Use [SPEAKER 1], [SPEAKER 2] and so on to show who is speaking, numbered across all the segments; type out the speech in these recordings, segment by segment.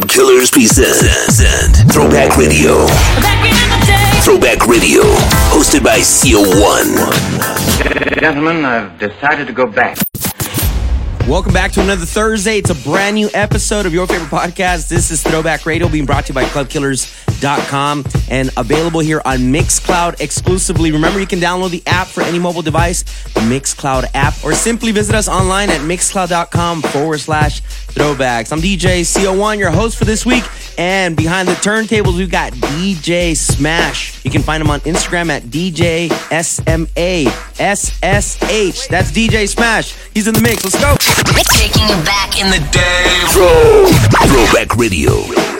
[SPEAKER 1] Club Killers present Throwback Radio. Throwback Radio, hosted by CO1.
[SPEAKER 2] Gentlemen, I've decided to go back.
[SPEAKER 3] Welcome back to another Thursday. It's a brand new episode of your favorite podcast. This is Throwback Radio being brought to you by clubkillers.com and available here on Mixcloud exclusively. Remember, you can download the app for any mobile device, the Mixcloud app, or simply visit us online at mixcloud.com forward slash throwbacks. I'm DJ CO1, your host for this week. And behind the turntables, we've got DJ Smassh. You can find him on Instagram at DJ SMA SSH. That's DJ Smassh. He's in the mix. Let's go.
[SPEAKER 1] Taking you back in the day. Throwback Radio.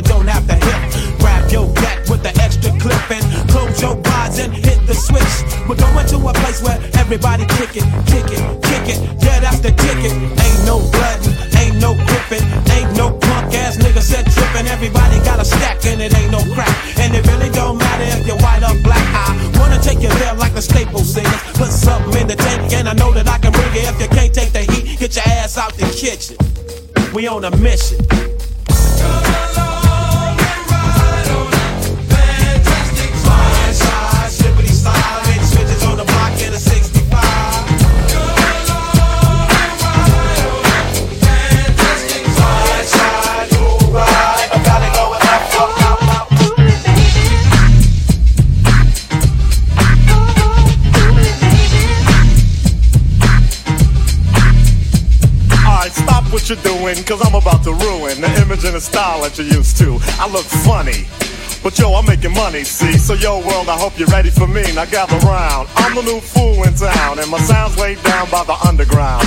[SPEAKER 4] You
[SPEAKER 5] don't have to hit. Grab your back with the extra clip and close your eyes and hit the switch. We're going to a place where everybody kick it, kick it, kick it. Yeah, that's the ticket. Ain't no blood, ain't no gripping, ain't no punk ass nigga said tripping. Everybody got a stack and it ain't no crack. And it really don't matter if you're white or black. I wanna take you there like the Staples singers. Put something in the tank and I know that I can bring it. If you can't take the heat, get your ass out the kitchen. We on a mission.
[SPEAKER 6] Cause I'm about to ruin the image and the style that you're used to. I look funny. But yo, I'm making money, see? So yo, world, I hope you're ready for me. Now gather round. I'm the new fool in town, and my sound's laid down by the underground.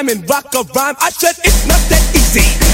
[SPEAKER 7] time
[SPEAKER 5] and
[SPEAKER 7] rock a rhyme. I said it's not that easy.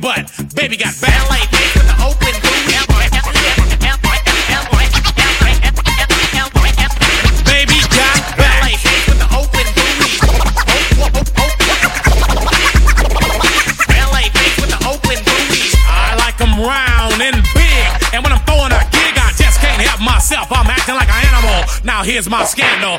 [SPEAKER 5] but
[SPEAKER 8] baby got ballet legs with the open Baby got ballet with the Ballet with the. I round and big,
[SPEAKER 7] and when I'm a gig, I just can't help myself. I'm like an animal. Now here's my scandal.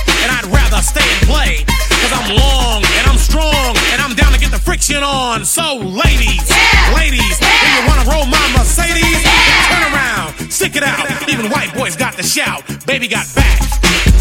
[SPEAKER 7] And I'd rather stay and play, cause I'm long and I'm strong and I'm down to get the friction on. So, ladies, ladies, if you wanna roll my Mercedes, then turn around, stick it out. Even white boys got to shout, baby got back.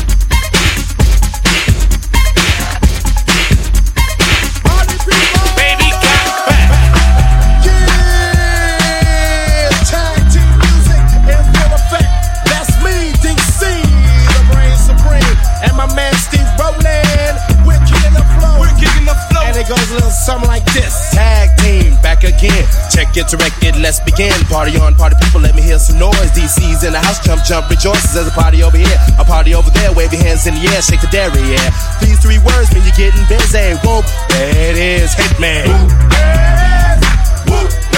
[SPEAKER 9] Goes a little something like this. Tag team back again. Check it, direct it, let's begin. Party on, party people, let me hear some noise. DC's in the house, jump, jump, rejoices. There's a party over here, a party over there. Wave your hands in the air, shake the dairy, yeah. These three words mean you're getting busy. Whoop, it is, hit me.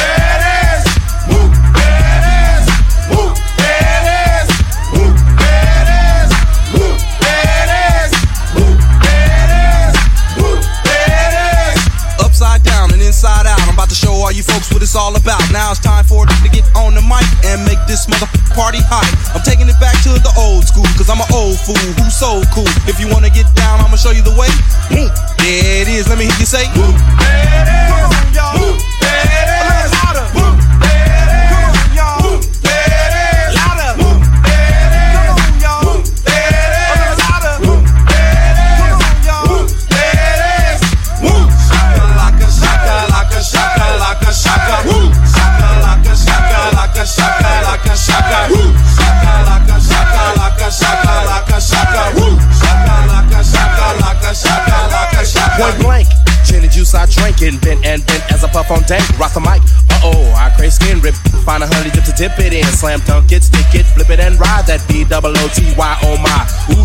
[SPEAKER 10] upside inside out. I'm about to show all you folks what it's all about. Now it's time for it to get on the mic and make this mother party hot. I'm taking it back to the old school, cause I'm an old fool who's so cool. If you wanna get down, I'ma show you the way. Woo. There it is, let me hear you say. Woo.
[SPEAKER 9] Double O T Y oh my. Ooh,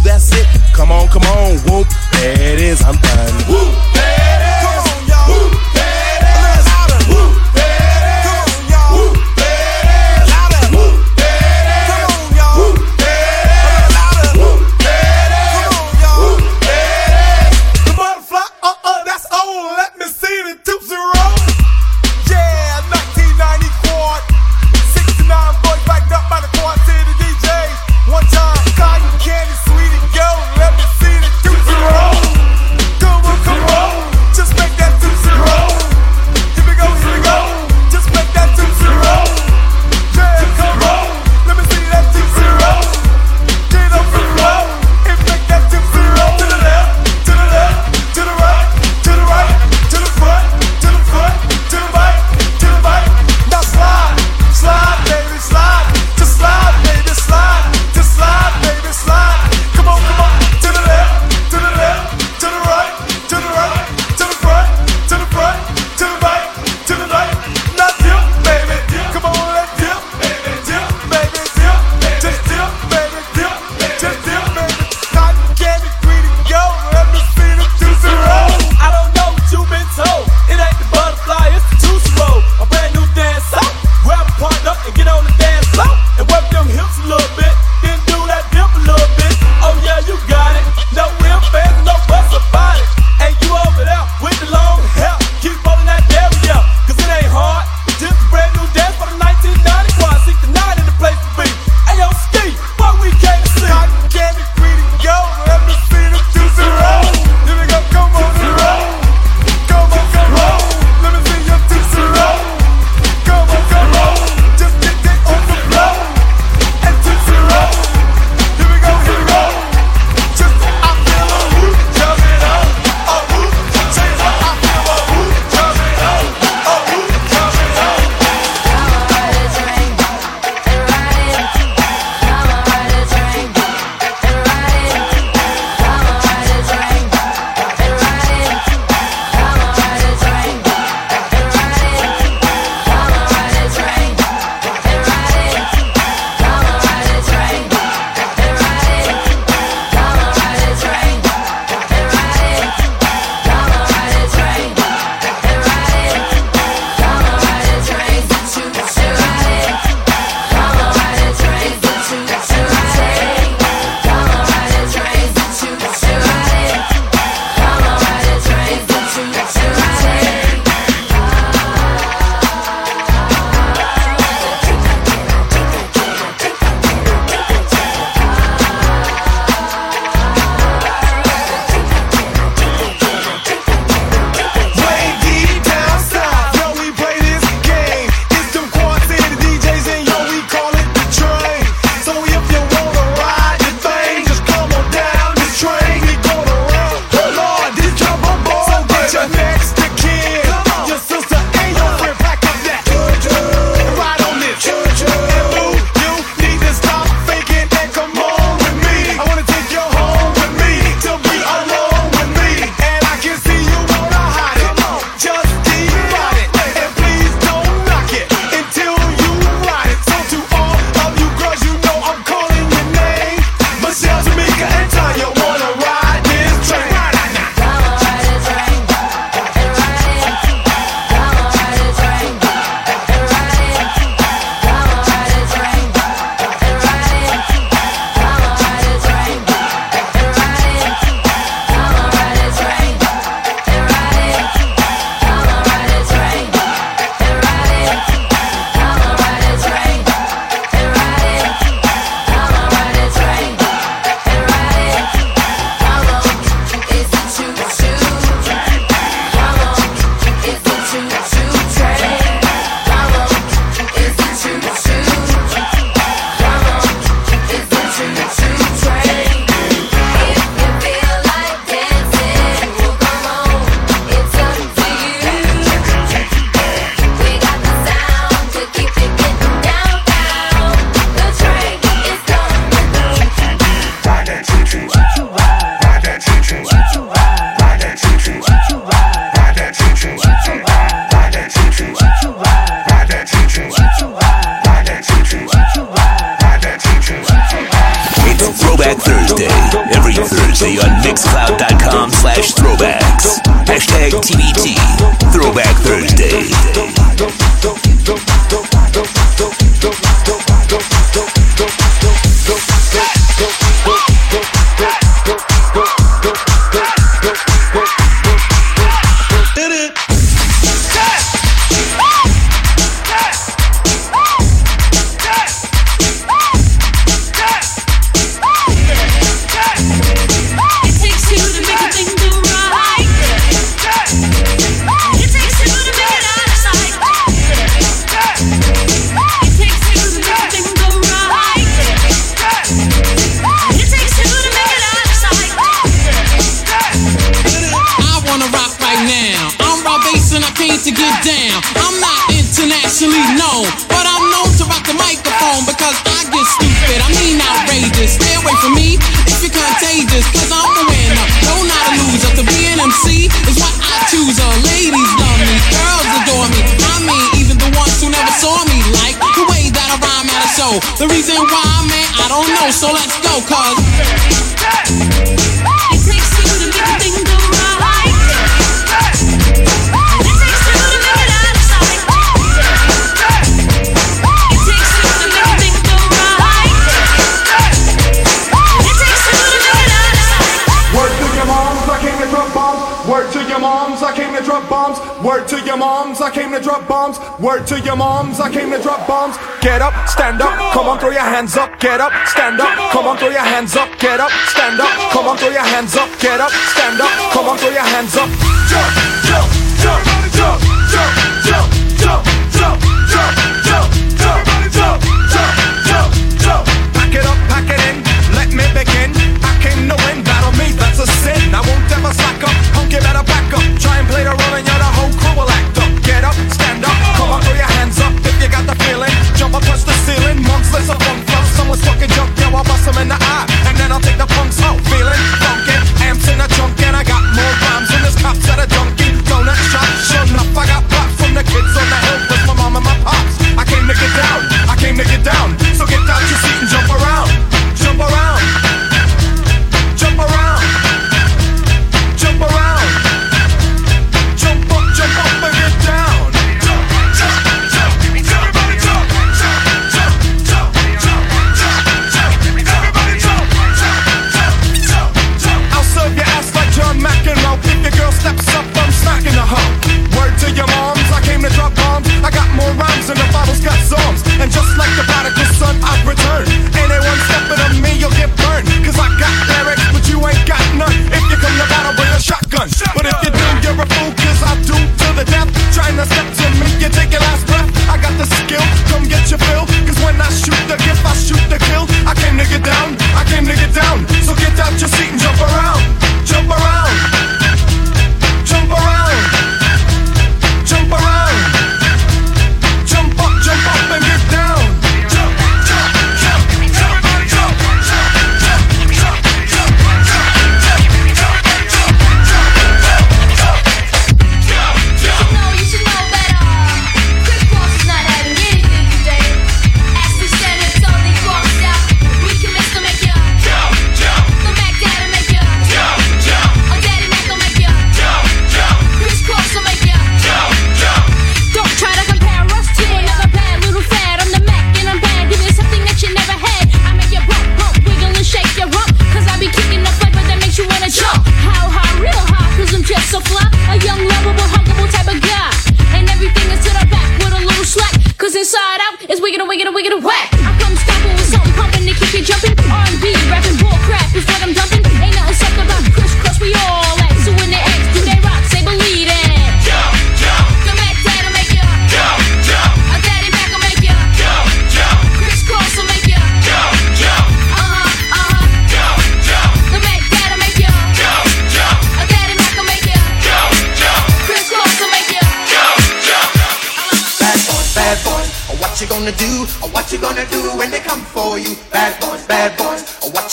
[SPEAKER 11] get
[SPEAKER 9] up, stand up, come on, throw your hands up, get up, stand up, come on, throw your hands up, get up,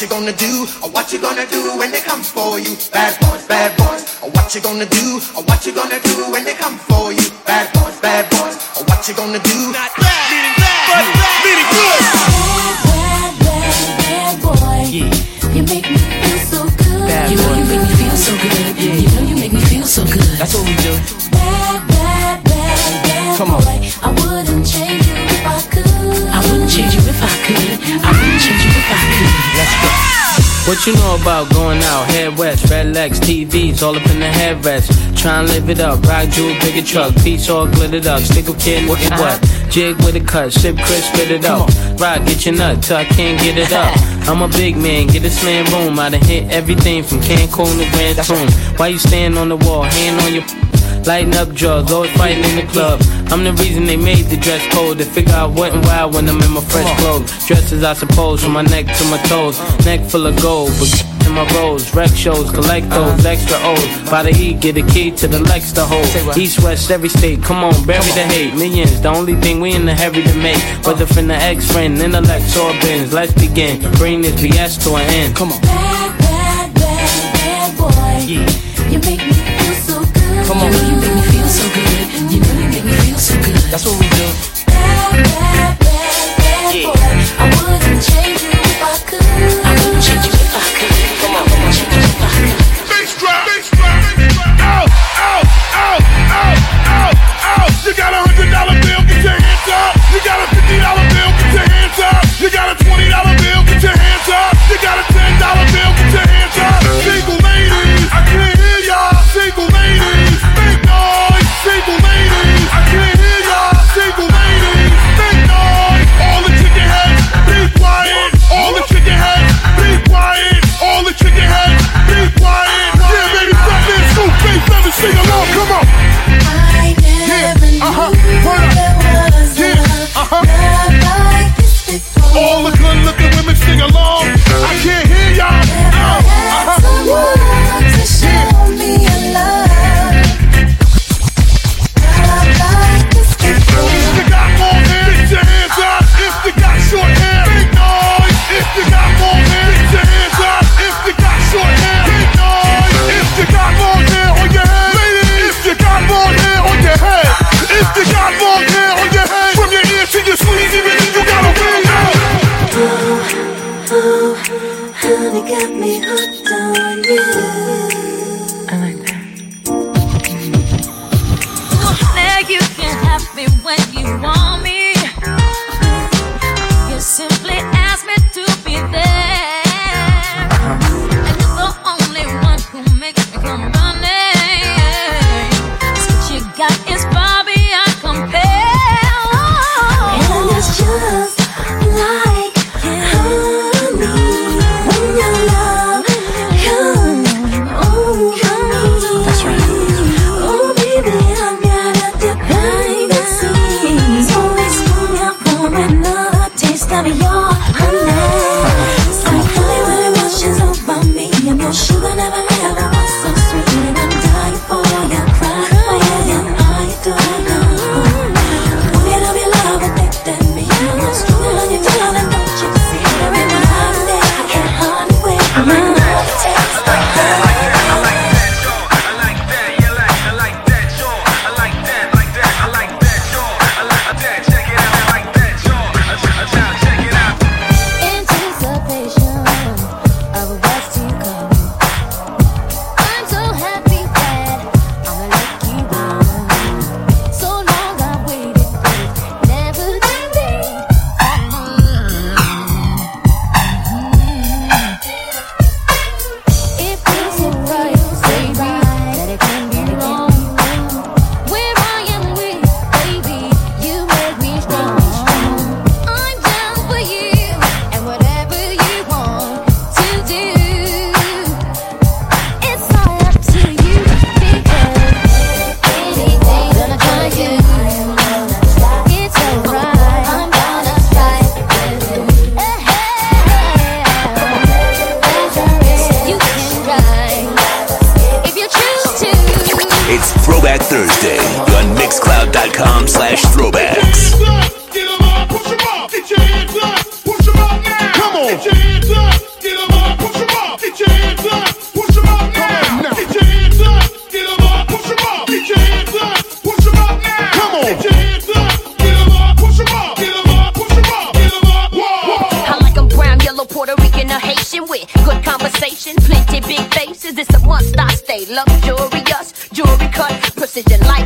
[SPEAKER 9] you
[SPEAKER 12] gonna do? Or what you gonna do when they come for you? Bad boys, bad boys. Or what you gonna do? Or what you gonna do when they come for you? What you
[SPEAKER 13] know
[SPEAKER 14] about going out, head west, red legs, TVs, all up in the headrest. Try and live it up, rock jewel, bigger truck, beats all glittered up, stick a kid, what it what? Jig with a cut, sip crisp, spit it up. Rock, get your nut till I can't get it up. I'm a big man, get this man room. I done hit everything from Cancun to Grand Tune. Why you stand on the wall, hand on your. Lighting up drugs, always fighting in the club. I'm the reason they made the dress code. They figure I went wild when I'm in my fresh clothes. Dresses, I suppose, from my neck to my toes. Neck full of gold, but in my rose. Rec shows, collect those uh-huh. extra O's. By the heat get a key to the Lex to hold. East, West, every state, come on, bury the hate. Millions, the only thing we in the hurry to make. Whether from the ex friend, intellects, or bins, let's begin. Bring this BS to an end. Come on.
[SPEAKER 12] Bad, bad, bad, bad boy.
[SPEAKER 14] Yeah.
[SPEAKER 12] You make me feel so good. Come on.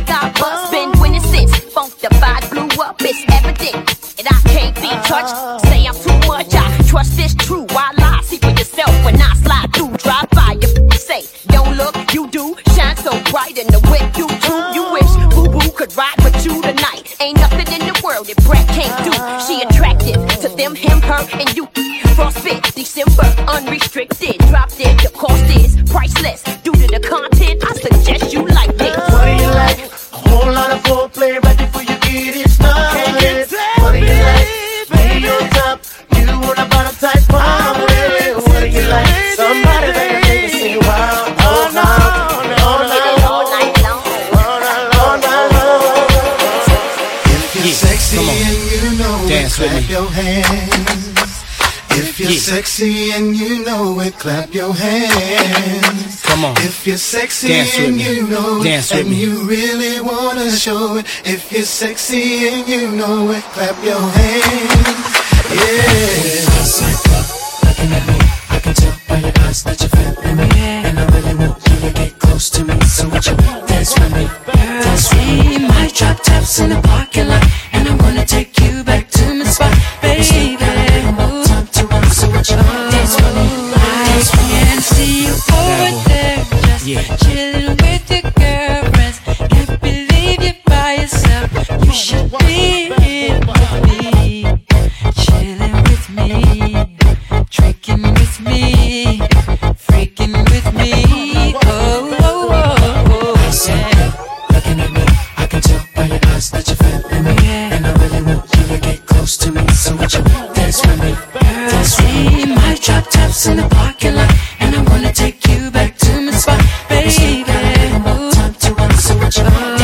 [SPEAKER 9] got
[SPEAKER 15] bust, been winning since. Funk the vibe blew up, it's evident. And I can't be touched, say I'm too much. I trust this true, I lie. See for yourself when I slide through, drive by. You say, don't look, you do. Shine so bright in the whip, you too. You wish Boo Boo could ride with you tonight. Ain't nothing in the world that Brett can't do. She attractive to them, him, her, and you. Frostbit, December, unrestricted. Drop dead, the cost is priceless due to the content.
[SPEAKER 16] clap
[SPEAKER 17] me.
[SPEAKER 16] your hands. If you're
[SPEAKER 17] yeah.
[SPEAKER 16] sexy and you know it, clap your hands.
[SPEAKER 17] Come on.
[SPEAKER 16] If you're sexy
[SPEAKER 17] Dance
[SPEAKER 16] and
[SPEAKER 17] me.
[SPEAKER 16] you know
[SPEAKER 17] Dance
[SPEAKER 16] it, and
[SPEAKER 17] me.
[SPEAKER 16] you really wanna show it. If you're sexy and you know it, clap your hands. Yeah.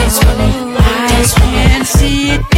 [SPEAKER 18] dance for me, dance
[SPEAKER 19] see it.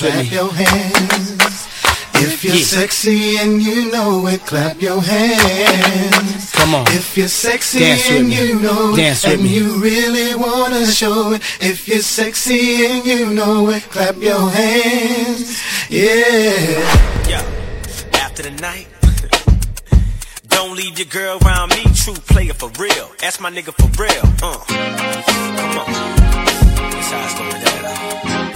[SPEAKER 16] clap
[SPEAKER 17] me.
[SPEAKER 16] your hands. If you're
[SPEAKER 17] yeah.
[SPEAKER 16] sexy and you know it, clap your hands.
[SPEAKER 17] Come on.
[SPEAKER 16] If you're sexy
[SPEAKER 17] Dance
[SPEAKER 16] and you know
[SPEAKER 17] Dance
[SPEAKER 16] it, and
[SPEAKER 17] me.
[SPEAKER 16] you really wanna show it. If you're sexy and you know it, clap your hands. Yeah.
[SPEAKER 20] Yeah. After the night. Don't leave your girl around me, true player for real. That's my nigga for real. Uh. Come on. That's how I started that.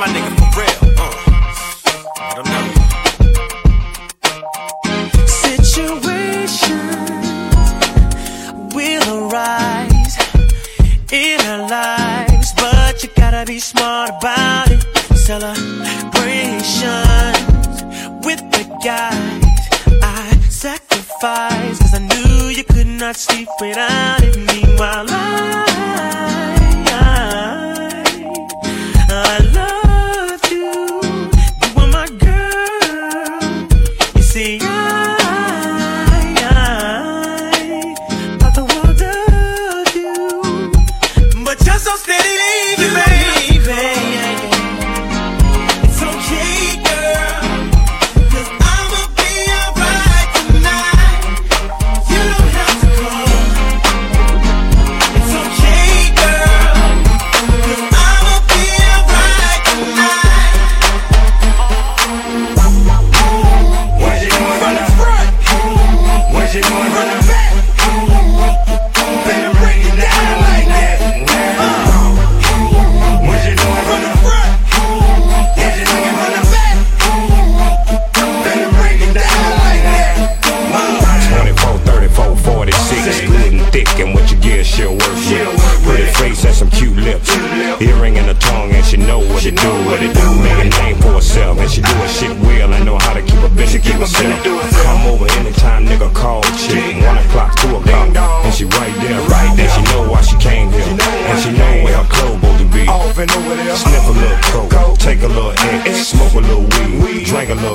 [SPEAKER 20] my nigga for real. Uh.
[SPEAKER 21] Situations will arise in our lives, but you gotta be smart about it. Celebrations with the guys I sacrificed, cause I knew you could not sleep when I.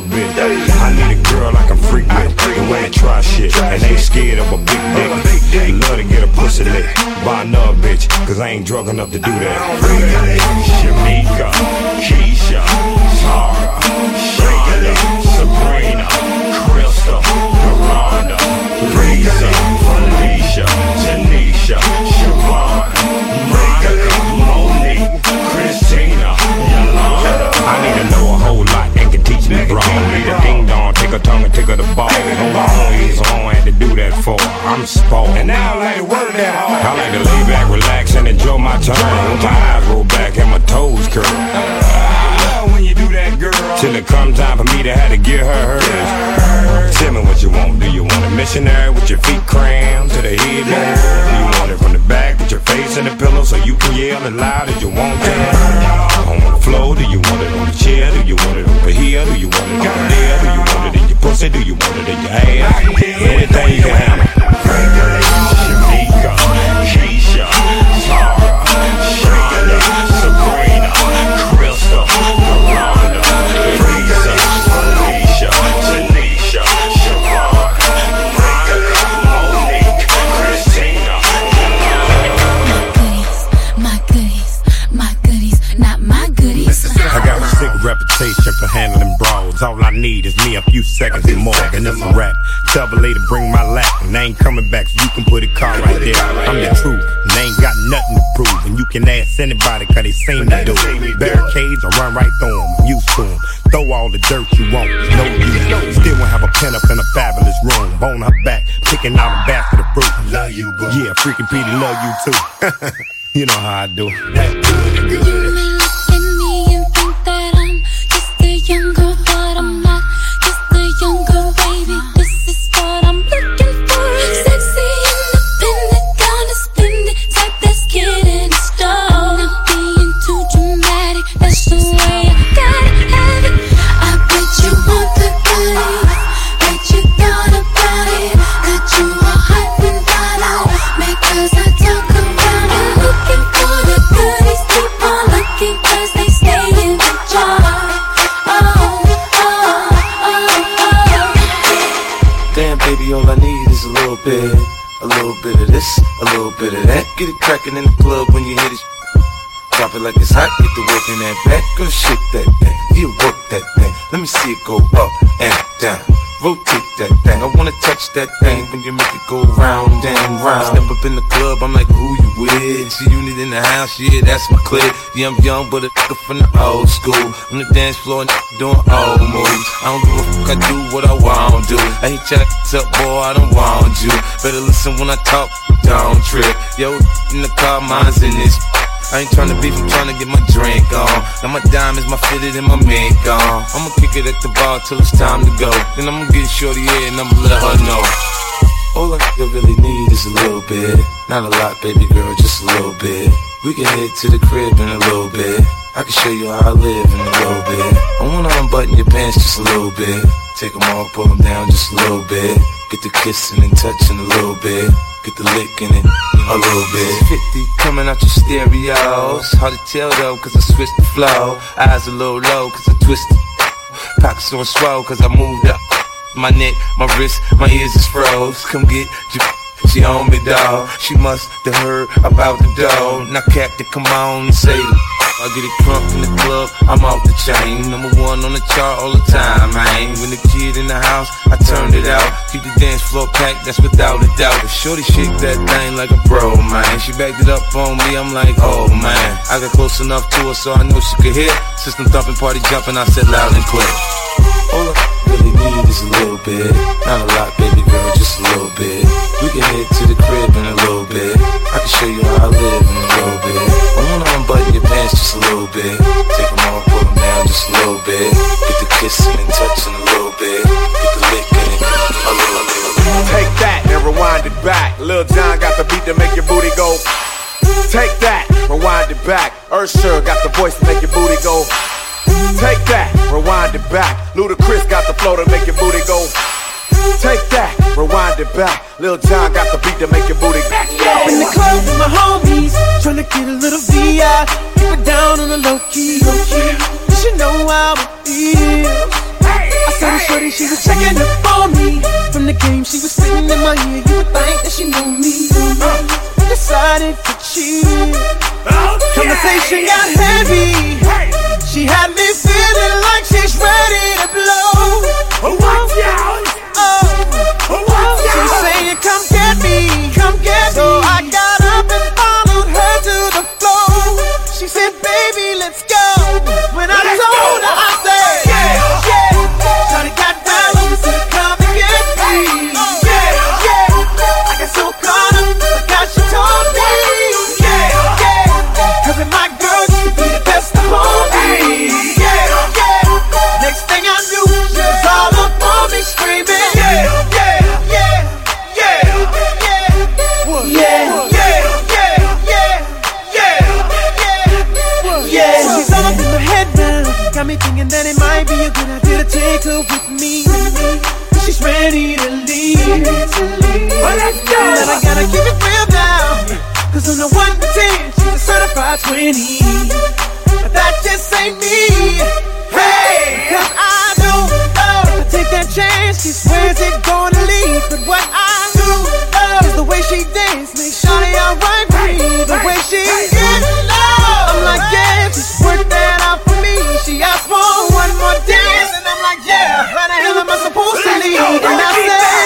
[SPEAKER 22] little bit. I need a girl like I can freak with, way to try shit, and ain't scared of a big dick. Love to get a pussy lick by another bitch, cause I ain't drunk enough to do that. Shamika, Keisha, Tara, Shonda, Sabrina, Crystal, Miranda, Lisa, Felicia, Tanisha, Siobhan, Monica, Monique, Christina, Yolanda. I need a teach wrong. Need a ding dong, take a tongue and take her the ball. Hold on, so I had to do that for. I'm spoiled. And now I like to work that hard. I like to lay back, relax, and enjoy my time. With my eyes roll back and my toes curl. when you do that, girl. Till it come time for me to have to get her hers. Tell me what you want. Do you want a missionary with your feet crammed to the headboard? Do you want it from the back with your face in the pillow so you can yell as loud as you want to? Floor, do you want it on the chair? Do you want it over here? Do you want it over there? Do you want it in your pussy? Do you want it in your ass? Anything you can handle. Shamika, handling. All I need is me a few seconds and more, and it's a rap. Tell the lady bring my lap, and I ain't coming back, so you can put a car right there. I'm the truth, and they ain't got nothing to prove. And you can ask anybody, cause they seen me do it. Barricades, I run right through them, I'm used to them. Throw all the dirt you want, no use. Still won't have a pen up in a fabulous room. Bone her back, picking out a basket of fruit. Love you, boo. Yeah, freaking Petey, love you too. you know how I do. That good, good.
[SPEAKER 23] That
[SPEAKER 24] thing when you make it go round and round. Step up in the club, I'm like, who you with? G-Unit in the house, yeah, that's my clique. Yeah, I'm young, but a nigga from the old school. On the dance floor, and doing old moves. I don't give a fuck, I do what I want to. I your ass up, boy, I don't want you. Better listen when I talk, don't trip. Yo, in the car, mine's in this. I ain't tryna beef, I'm tryna get my drink on. Now my diamonds, my fitted, and my mink on. I'ma kick it at the bar till it's time to go. Then I'ma get shorty here and I'ma let her know. All I really need is a little bit. Not a lot, baby girl, just a little bit. We can head to the crib in a little bit. I can show you how I live in a little bit. I wanna unbutton your pants just a little bit. Take them off, pull them down just a little bit. Get the kissing and touching a little bit. Get the licking it a little bit. 50 coming out your stereos. Hard to tell though, cause I switched the flow. Eyes a little low, cause I twisted. Pockets on swell, cause I moved up. My neck, my wrist, my ears is froze. Come get your. She on me, dawg. She must have heard about the dough. Now, Captain, come on and say. I get it crunk in the club, I'm off the chain. Number one on the chart all the time, man. When the kid in the house, I turn it out. Keep the dance floor packed, that's without a doubt. But Shorty shake that thing like a pro, man. She backed it up on me, I'm like, oh man. I got close enough to her so I knew she could hear. System thumping, party jumping, I said loud and clear. All I really need is a little bit. Not a lot, baby girl, just a little bit. We can head to the crib in a little bit. I can show you how I live in a little bit. I wanna unbutton your pants just a little bit. Take them off, put them down just a little bit. Get the kissing and touching a little bit. Get the licking and a little bit.
[SPEAKER 25] Take that and rewind it back. Lil Jon got the beat to make your booty go. Take that, rewind it back. Usher got the voice to make your booty go. Take that, rewind it back. Ludacris got the flow to make your booty go. Take that, rewind it back. Lil Jon got the beat to make your booty back.
[SPEAKER 26] In the club with my homies, tryna get a little VI. Keep it down on the low key. You should know how it feels. I saw the shorty, she was checking up on me. From the game, she was sitting in my ear. You would think that she knew me. Decided to cheat. Oh, Conversation got heavy. She had me feeling like she's ready to blow. Watch out! Uh, oh, she's saying, "Come get me, come get me." So I got it might be a good idea to take her with me. She's ready to leave. Well, let's go. But I gotta keep it real now. Cause on the 1 to 10, she's a certified 20. But that just ain't me. Hey, cause I don't know. If I take that chance, she swears it gonna lead. But what I do love is the way she dance. Make Shawty alright with me. The way she gets low. I'm like, yeah, just work that out for me. She asked for one more dance. And I'm like, yeah, how the hell am I supposed to leave? And I said,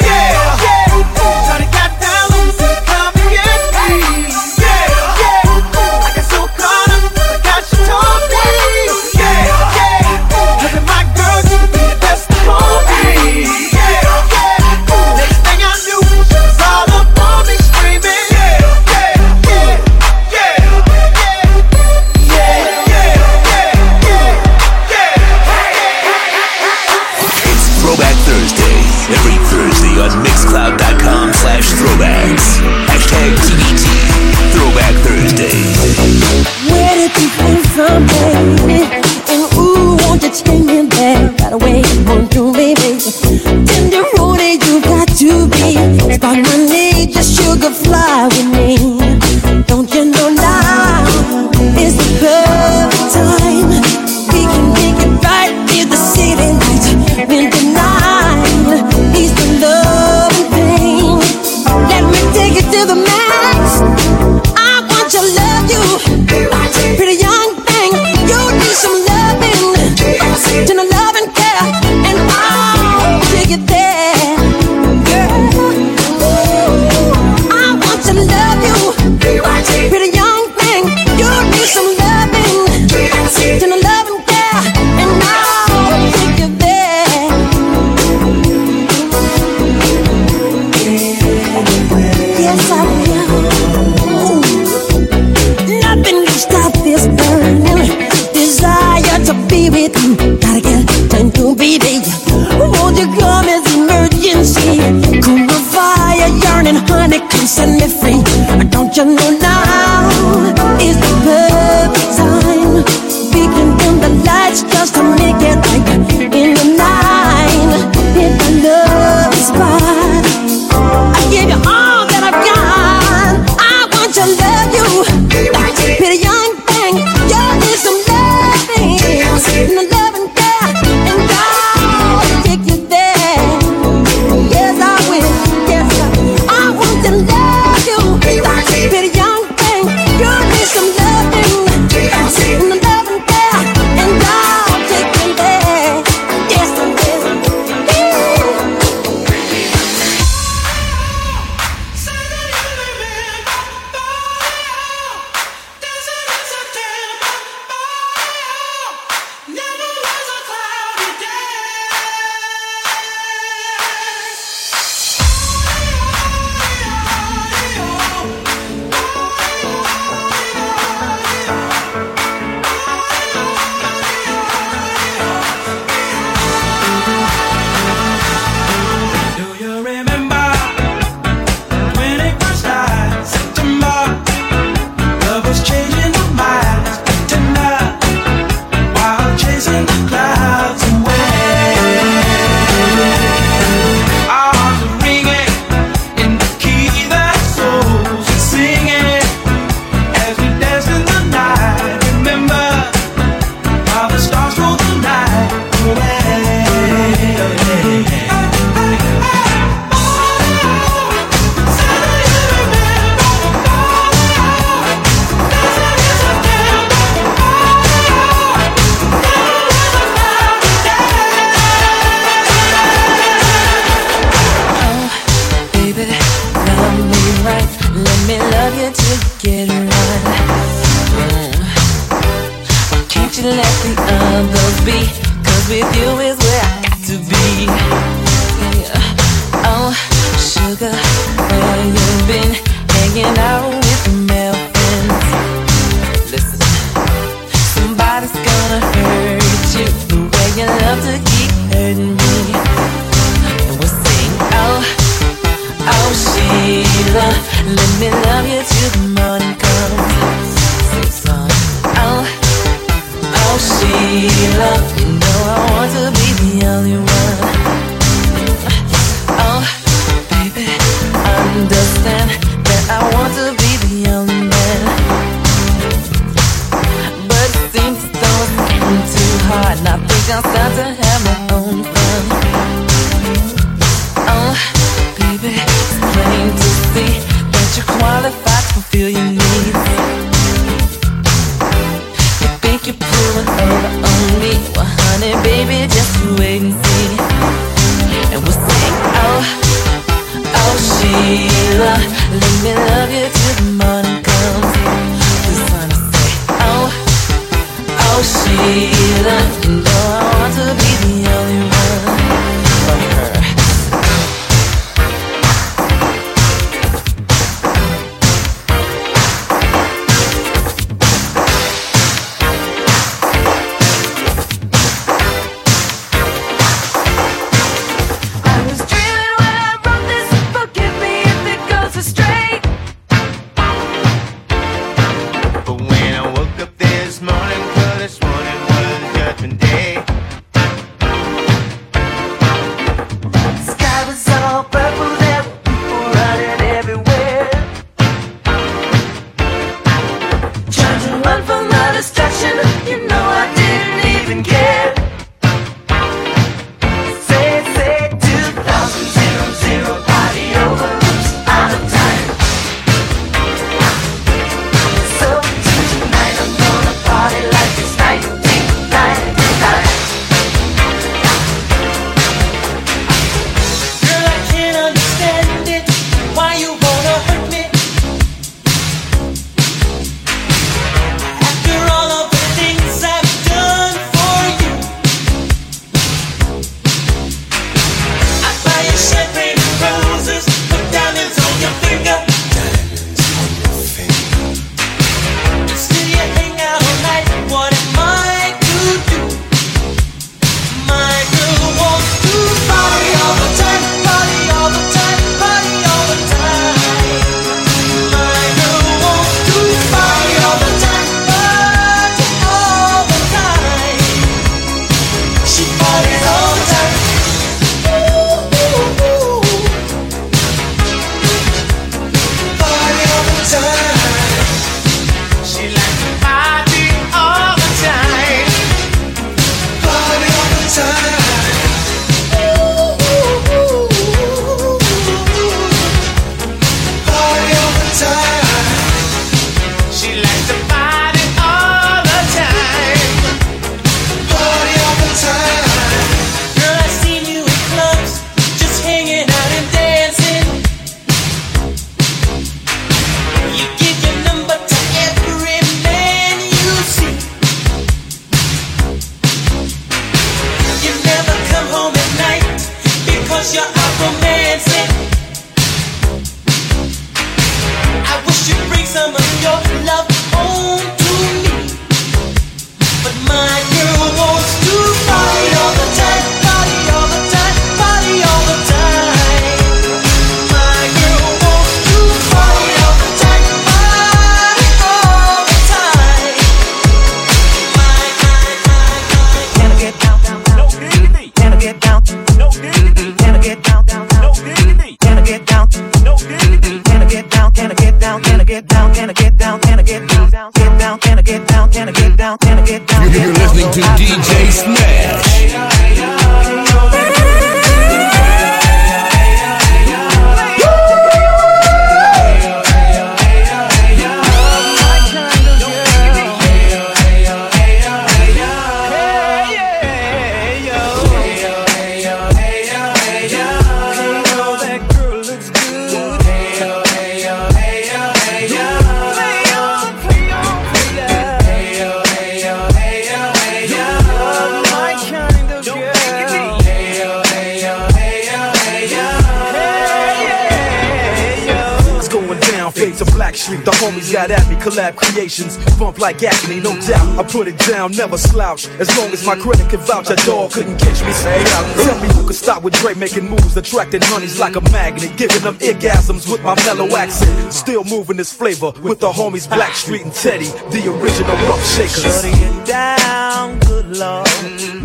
[SPEAKER 23] like
[SPEAKER 27] acne, no doubt. I put it down, never slouch. As long as my credit can vouch, a dog couldn't catch me. Out. Tell me who could stop with Dre making moves, attracting honeys like a magnet, giving them orgasms with my mellow accent. Still moving this flavor with the homies Blackstreet and Teddy, the original rough shakers.
[SPEAKER 21] Shorty get down, good lord.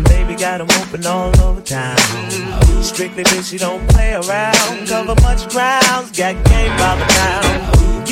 [SPEAKER 21] Baby got got 'em open all over town. Strictly bitch, you don't play around. Cover much grounds, got game by the pound.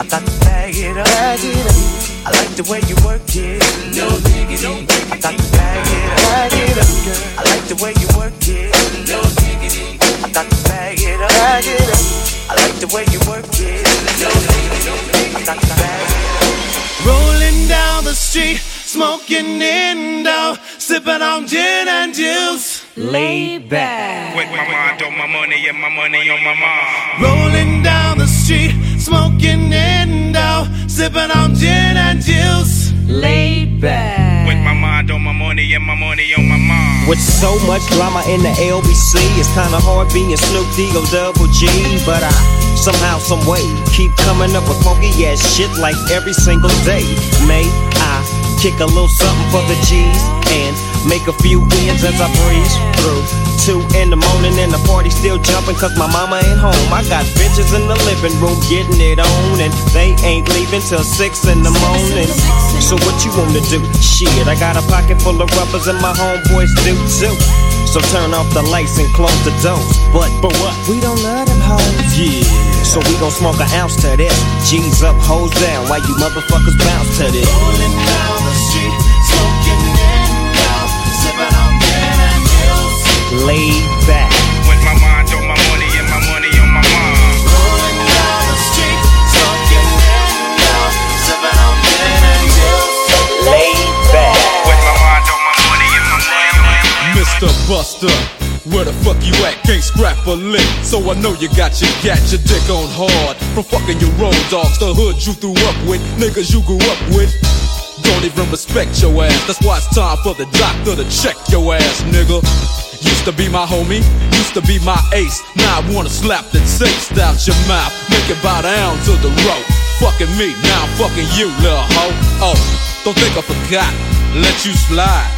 [SPEAKER 21] I got to bag it up, bag it up. I like the way you work it, no diggity. I got to bag it up, bag it up, girl. I like the way you work it, no diggity. I got to bag it up, bag it up. I like the way you work it, no diggity. I got to bag it up.
[SPEAKER 26] Rolling down the street, smoking Indo, sipping on gin and juice.
[SPEAKER 20] Laid back.
[SPEAKER 28] With my mind on my money and my money on my mind.
[SPEAKER 26] Rolling down the street, smoking Indo, sipping on gin and juice.
[SPEAKER 20] Laid back.
[SPEAKER 28] With my mind on my money and my money on my mind.
[SPEAKER 20] With so much drama in the LBC, it's kinda hard being Snoop D O double G. But I somehow, some way, keep coming up with funky ass shit like every single day. May I kick a little something for the G's and make a few ends as I breeze through. Two in the morning and the party still jumping cause my mama ain't home. I got bitches in the living room getting it on and they ain't leaving till six in the morning. So what you wanna do? Shit, I got a pocket full of rubbers and my homeboys do too. So turn off the lights and close the doors. But but what? We don't love them hoes. Yeah. So we gon' smoke an ounce to this. G's up, hoes down. Why you motherfuckers bounce to this.
[SPEAKER 29] A lick. So I know you got your gat, your dick on hard. From fucking your road dogs, the hood you threw up with, niggas you grew up with. Don't even respect your ass. That's why it's time for the doctor to check your ass, nigga. Used to be my homie, used to be my ace. Now I wanna slap the taste out your mouth, make it bow down to the road. Fucking me, now I'm fucking you, little hoe. Oh, don't think I forgot. Let you slide.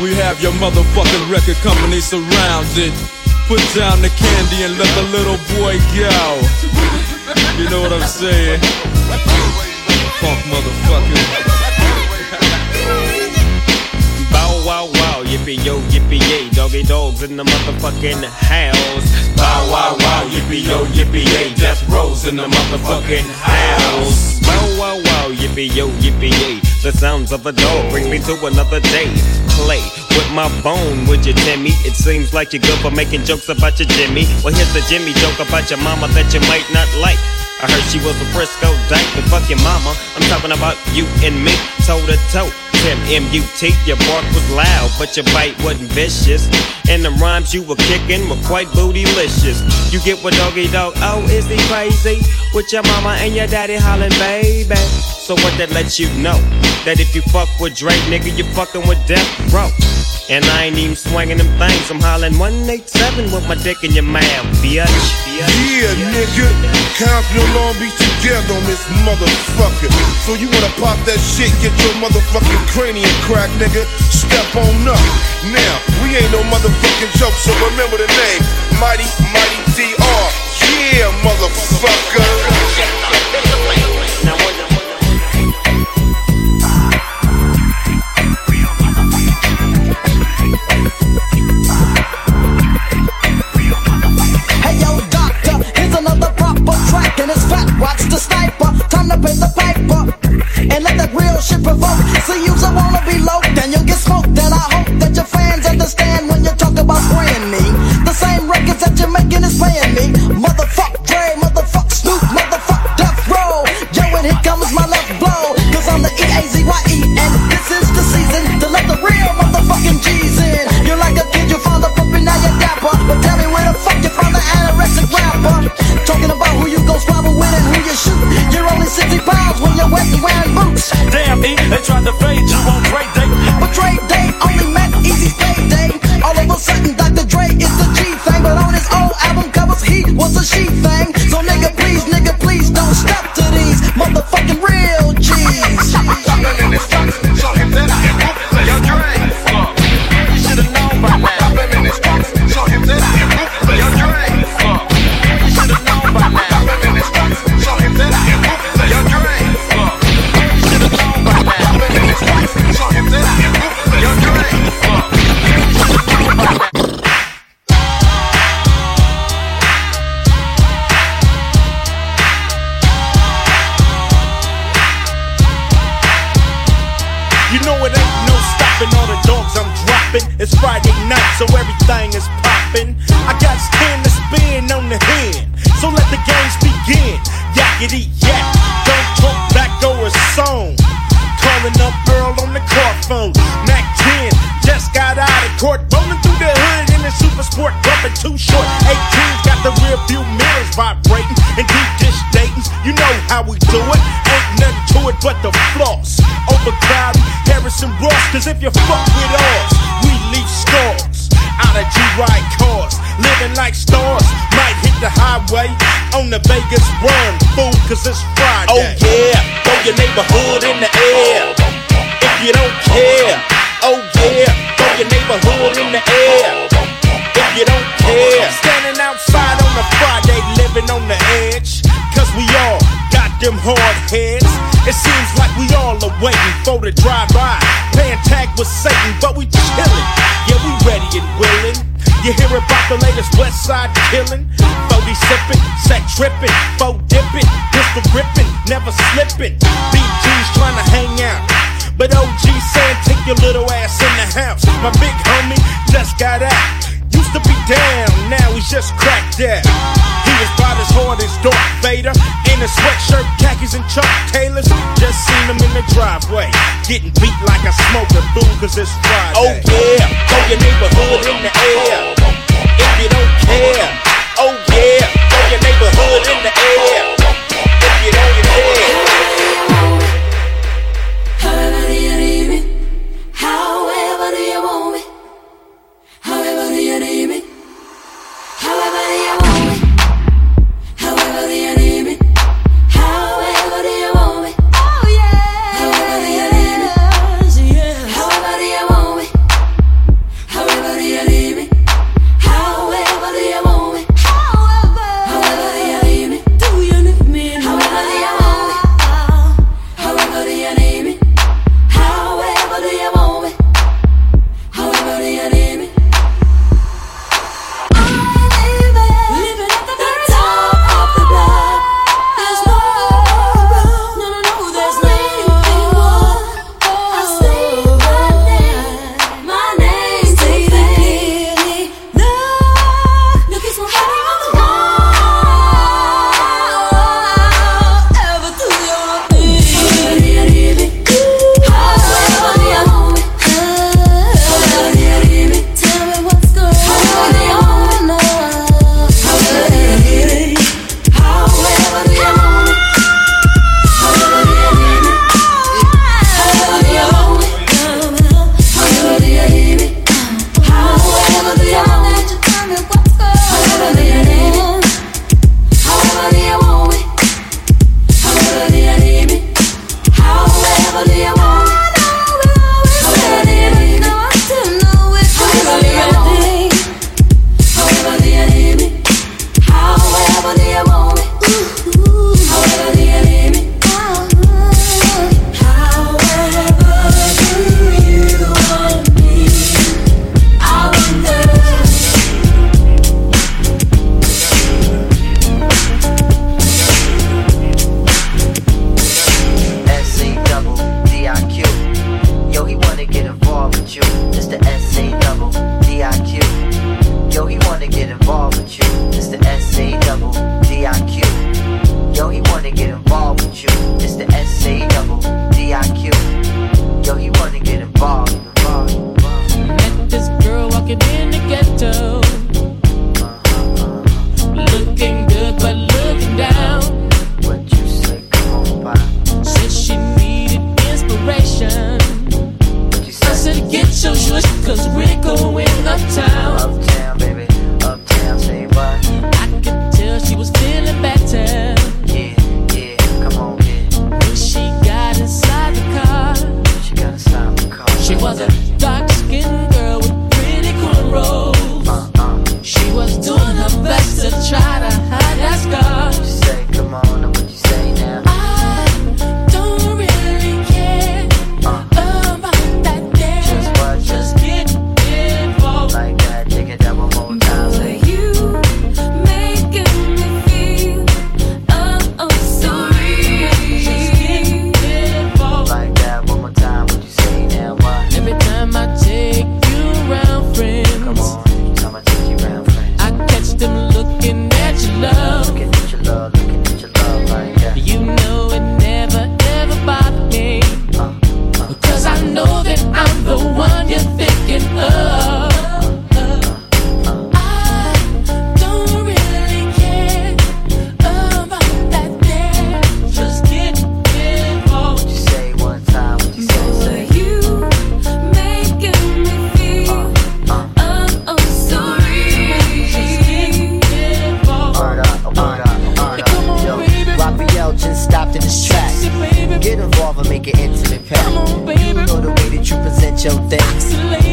[SPEAKER 29] We have your motherfucking record company surrounded. Put down the candy and let the little boy go. You know what I'm saying? Funk motherfucker.
[SPEAKER 20] Yippee yo, yippee yay, doggy dogs in the motherfucking house. Bow wow wow, yippee yo, yippee yay, death rows in the motherfucking house. Bow wow wow, yippee yo, yippee yay, the sounds of a dog bring me to another day. Play with my bone, would you, Timmy? It seems like you're good for making jokes about your Jimmy. Well, here's the Jimmy joke about your mama that you might not like. I heard she was a Frisco dyke, but fuck your mama. I'm talking about you and me, toe to toe. Tim M-U-T, your bark was loud, but your bite wasn't vicious. And the rhymes you were kicking were quite bootylicious. You get what doggy dog, oh, is he crazy? With your mama and your daddy hollering, baby. So what that lets you know? That if you fuck with Drake, nigga, you fucking with Death Row. And I ain't even swinging them things. I'm hollering 187 with my dick in your mouth, bitch.
[SPEAKER 9] Yeah, nigga. Compton and Long Beach together on this motherfucker. So you wanna pop that shit, get your motherfucking cranium crack, nigga. Step on up. Now, we ain't no motherfucking joke, so remember the name. Mighty, Mighty DR. Yeah, motherfucker.
[SPEAKER 30] sniper. Time to pay the piper and let that real shit provoke. See, you don't wanna be low, then you'll get smoked. Then I hope that your fans understand when you talk about spraying me. The same records that you're making is playing me. Motherfuck Dre, motherfuck Snoop, motherfuck Death Row. Yo, and here comes my left blow. Cause I'm the E-A-Z-Y-E, and this is the season to let the real motherfucking G's in. You're like a kid, you found a puppy, now you're dapper. But tell me where the fuck you found an anorexic rapper. Talking about shoot. You're only 60 pounds when you're wet and wearing boots.
[SPEAKER 31] Damn, E, they tried to fade you on Dre Day.
[SPEAKER 30] But but
[SPEAKER 32] the
[SPEAKER 7] floss. Overcrowding Harrison Ross, cause if you fuck with us, we leave scars. Out of G-Ride cars, living like stars. Might hit the highway on the Vegas run, fool, cause it's Friday. Oh yeah, throw your neighborhood in the air. With Satan, but we chillin'. Yeah, we ready and willing. You hear about the latest West Side killing? 40 sippin', set trippin', faux dippin', pistol grippin', never slippin'. BG's tryna hang out. But OG saying take your little ass in the house. My big homie just got out. Used to be down, now he's just cracked out. He was about as hard as Darth Vader a sweatshirt, khakis, and Chuck Taylors. Just seen him in the driveway, getting beat like a smoker fool, cause it's Friday. Oh yeah, throw your neighborhood in the air.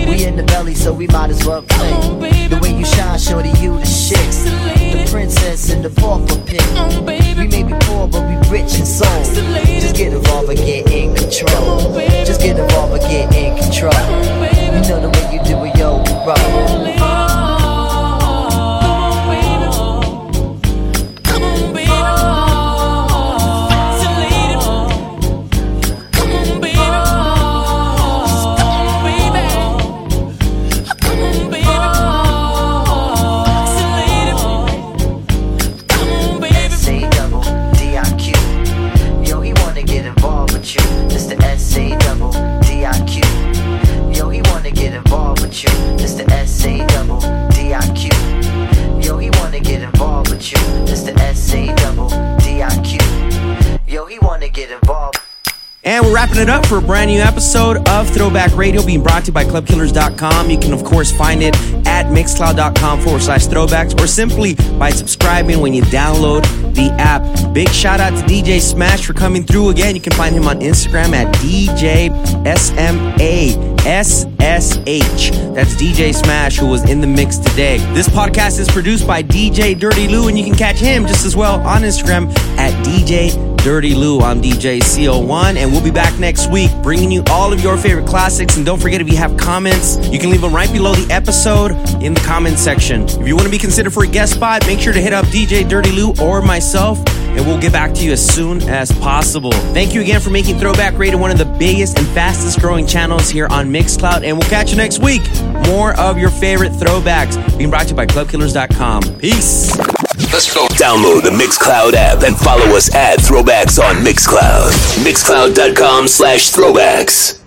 [SPEAKER 7] We in the
[SPEAKER 33] belly, so
[SPEAKER 34] we might as well click. The way you shine, shorty, you the shit. The princess and the pauper pick. We may be poor, but we rich in soul. Just get involved and get in control. Just get involved and get in control. You know the way you do it, yo, bro.
[SPEAKER 35] We're wrapping it up for a brand new episode of Throwback Radio being brought to you by ClubKillers.com. You can, of course, find it at Mixcloud.com forward slash throwbacks or simply by subscribing when you download the app. Big shout out to DJ Smassh for coming through again. You can find him on Instagram at DJ SMASSH. That's DJ Smassh who was in the mix today. This podcast is produced by DJ Dirty Lou, and you can catch him just as well on Instagram at DJ Dirty Lou. I'm DJ CO1, and we'll be back next week bringing you all of your favorite classics. And don't forget, if you have comments, you can leave them right below the episode in the comment section. If you want to be considered for a guest spot, make sure to hit up DJ Dirty Lou or myself, and we'll get back to you as soon as possible. Thank you again for making Throwback Radio one of the biggest and fastest growing channels here on Mixcloud, and we'll catch you next week. More of your favorite throwbacks being brought to you by ClubKillers.com. Peace.
[SPEAKER 1] Let's go. Download the Mixcloud app and follow us at Throwbacks on Mixcloud. Mixcloud.com slash throwbacks.